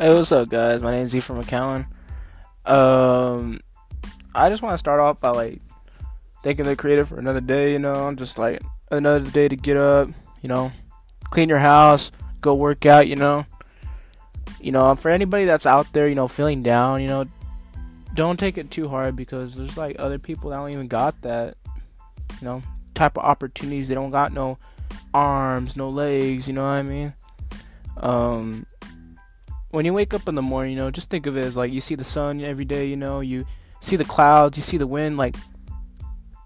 Hey, what's up, guys? My name's Z from McAllen. Um, I just want to start off by like thanking the creator for another day. You know, just like another day to get up. You know, clean your house, go work out. You know, you know, for anybody that's out there, you know, feeling down, you know, don't take it too hard because there's like other people that don't even got that. You know, type of opportunities. They don't got no arms, no legs. You know what I mean? Um when you wake up in the morning, you know, just think of it as like you see the sun every day, you know, you see the clouds, you see the wind, like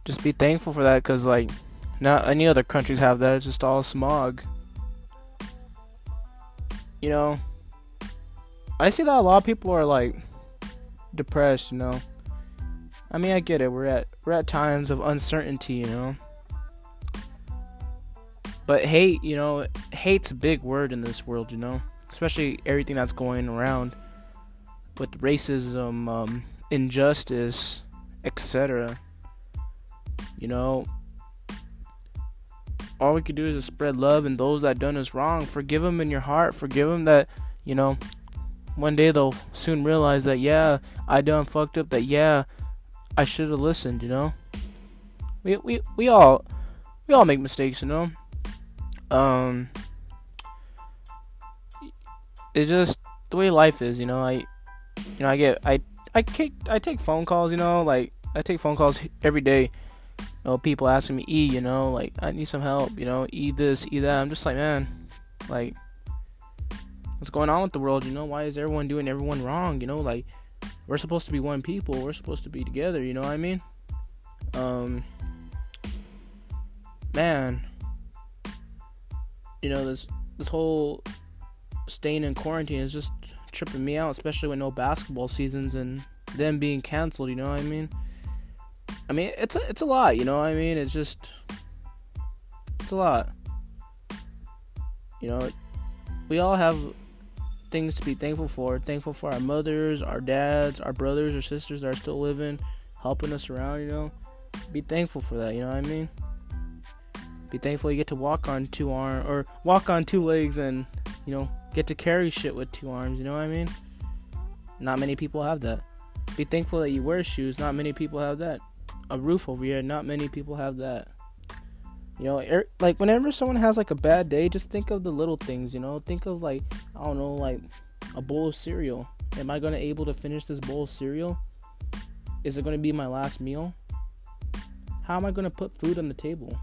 just be thankful for that cuz like not any other countries have that. It's just all smog. You know, I see that a lot of people are like depressed, you know. I mean, I get it. We're at we're at times of uncertainty, you know. But hate, you know, hate's a big word in this world, you know especially everything that's going around with racism, um, injustice, etc. You know, all we could do is spread love, and those that done us wrong, forgive them in your heart. Forgive them that you know. One day they'll soon realize that yeah, I done fucked up. That yeah, I should have listened. You know. We we we all we all make mistakes. You know. Um it's just the way life is, you know. I, you know, I get, I, I kick, I take phone calls, you know, like I take phone calls every day. You know, people asking me, E, you know, like I need some help, you know, E this, E that. I'm just like, man, like, what's going on with the world? You know, why is everyone doing everyone wrong? You know, like we're supposed to be one people. We're supposed to be together. You know what I mean? Um, man, you know this this whole staying in quarantine is just tripping me out, especially with no basketball seasons and them being canceled. You know what I mean? I mean, it's a, it's a lot. You know what I mean? It's just it's a lot. You know, we all have things to be thankful for. Thankful for our mothers, our dads, our brothers or sisters that are still living, helping us around. You know, be thankful for that. You know what I mean? Be thankful you get to walk on two arms or walk on two legs and you know get to carry shit with two arms, you know what I mean? Not many people have that. Be thankful that you wear shoes, not many people have that. A roof over your head, not many people have that. You know, er, like whenever someone has like a bad day, just think of the little things, you know? Think of like, I don't know, like a bowl of cereal. Am I going to able to finish this bowl of cereal? Is it going to be my last meal? How am I going to put food on the table?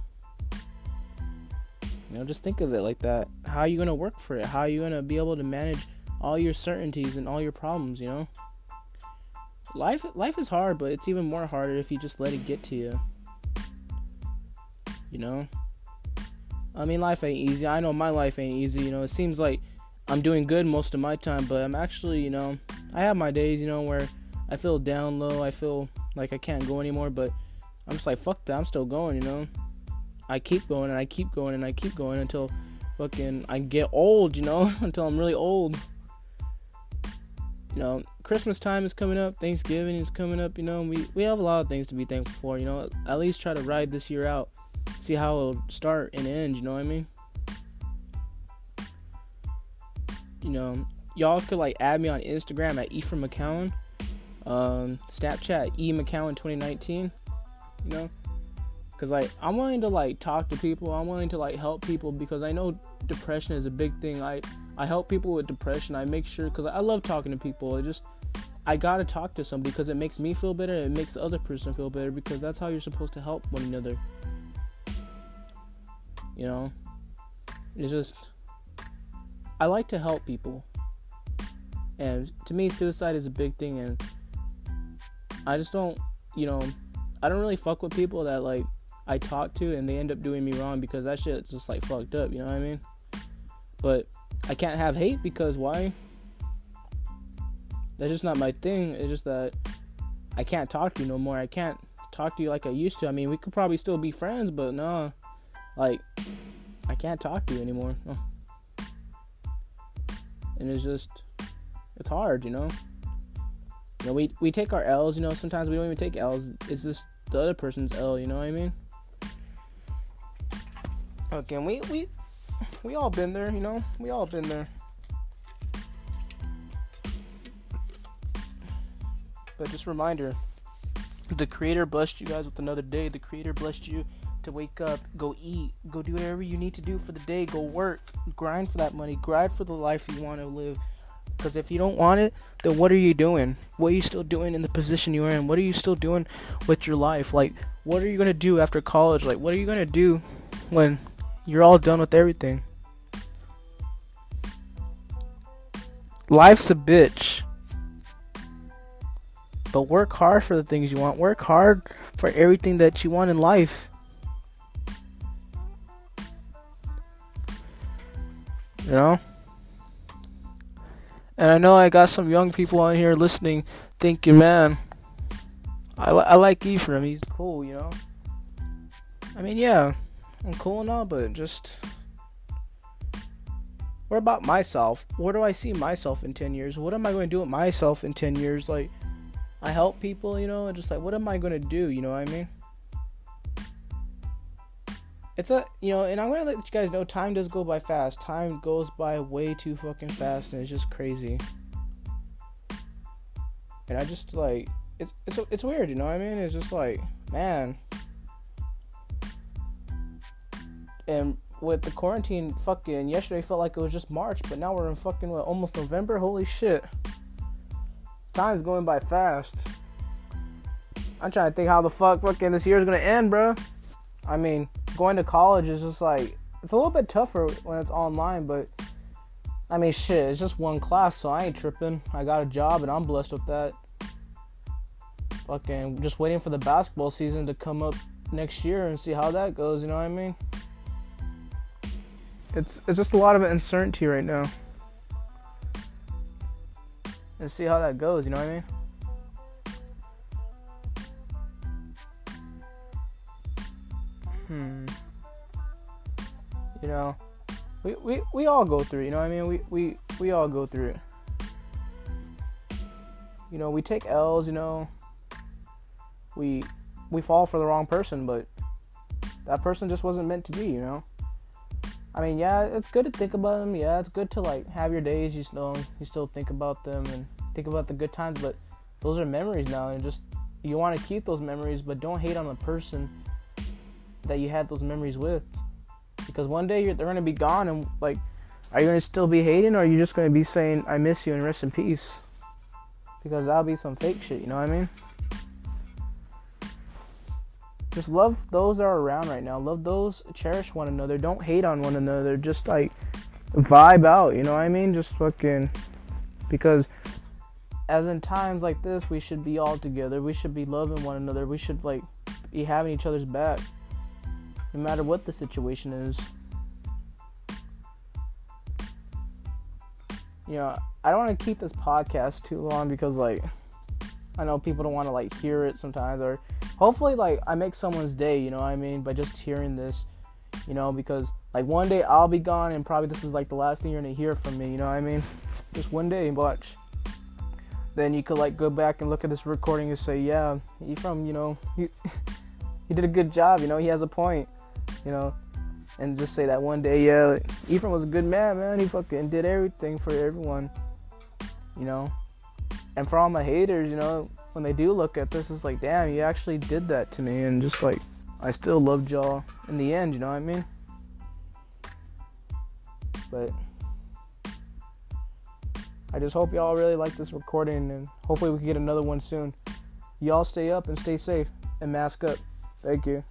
You know, just think of it like that. How are you gonna work for it? How are you gonna be able to manage all your certainties and all your problems? You know, life life is hard, but it's even more harder if you just let it get to you. You know, I mean, life ain't easy. I know my life ain't easy. You know, it seems like I'm doing good most of my time, but I'm actually, you know, I have my days, you know, where I feel down low. I feel like I can't go anymore, but I'm just like, fuck that. I'm still going, you know. I keep going and I keep going and I keep going until fucking I get old, you know, until I'm really old. You know, Christmas time is coming up, Thanksgiving is coming up, you know, we, we have a lot of things to be thankful for, you know. At least try to ride this year out. See how it'll start and end, you know what I mean? You know, y'all could like add me on Instagram at Ephraim McCowan. Um, Snapchat E McCowan 2019. You know, Cause like I'm willing to like talk to people. I'm willing to like help people because I know depression is a big thing. I I help people with depression. I make sure because I love talking to people. It just I gotta talk to somebody because it makes me feel better. It makes the other person feel better because that's how you're supposed to help one another. You know, it's just I like to help people, and to me, suicide is a big thing, and I just don't, you know, I don't really fuck with people that like I talk to and they end up doing me wrong because that shit's just like fucked up, you know what I mean? But I can't have hate because why? That's just not my thing. It's just that I can't talk to you no more. I can't talk to you like I used to. I mean, we could probably still be friends, but no. Like, I can't talk to you anymore. And it's just, it's hard, you know? You know, we, we take our L's, you know, sometimes we don't even take L's. It's just the other person's L, you know what I mean? Again, we we we all been there, you know. We all been there. But just a reminder the Creator blessed you guys with another day. The Creator blessed you to wake up, go eat, go do whatever you need to do for the day, go work, grind for that money, grind for the life you want to live. Because if you don't want it, then what are you doing? What are you still doing in the position you're in? What are you still doing with your life? Like, what are you going to do after college? Like, what are you going to do when you're all done with everything? Life's a bitch. But work hard for the things you want. Work hard for everything that you want in life. You know? And I know I got some young people on here listening thinking, man, I, li- I like Ephraim. He's cool, you know? I mean, yeah, I'm cool and all, but just. What about myself? Where do I see myself in 10 years? What am I going to do with myself in 10 years? Like, I help people, you know, and just like, what am I going to do? You know what I mean? It's a, you know, and I'm going to let you guys know time does go by fast. Time goes by way too fucking fast, and it's just crazy. And I just like, it's, it's, it's weird, you know what I mean? It's just like, man. And with the quarantine, fucking yesterday felt like it was just March, but now we're in fucking what, almost November. Holy shit! Time's going by fast. I'm trying to think how the fuck fucking this year's gonna end, bro. I mean, going to college is just like it's a little bit tougher when it's online, but I mean, shit, it's just one class, so I ain't tripping. I got a job and I'm blessed with that. Fucking just waiting for the basketball season to come up next year and see how that goes. You know what I mean? It's it's just a lot of uncertainty right now. And see how that goes, you know what I mean? Hmm. You know, we, we, we all go through, you know what I mean? We, we, we all go through it. You know, we take L's, you know. We we fall for the wrong person, but that person just wasn't meant to be, you know. I mean, yeah, it's good to think about them. Yeah, it's good to like have your days. You still you still think about them and think about the good times. But those are memories now, and just you want to keep those memories, but don't hate on the person that you had those memories with, because one day they're gonna be gone, and like, are you gonna still be hating, or are you just gonna be saying I miss you and rest in peace? Because that'll be some fake shit. You know what I mean? Just love those that are around right now. Love those, cherish one another. Don't hate on one another. Just like vibe out, you know what I mean? Just fucking because as in times like this, we should be all together. We should be loving one another. We should like be having each other's back no matter what the situation is. You know, I don't want to keep this podcast too long because like I know people don't want to like hear it sometimes or hopefully like I make someone's day, you know what I mean, by just hearing this, you know, because like one day I'll be gone and probably this is like the last thing you're gonna hear from me, you know what I mean? Just one day, watch. Then you could like go back and look at this recording and say, yeah, Ephraim, you know, he, he did a good job, you know, he has a point, you know, and just say that one day, yeah, Ephraim was a good man, man, he fucking did everything for everyone, you know, and for all my haters, you know, when they do look at this, it's like, damn, you actually did that to me, and just like, I still loved y'all in the end, you know what I mean? But I just hope y'all really like this recording, and hopefully we can get another one soon. Y'all stay up and stay safe, and mask up. Thank you.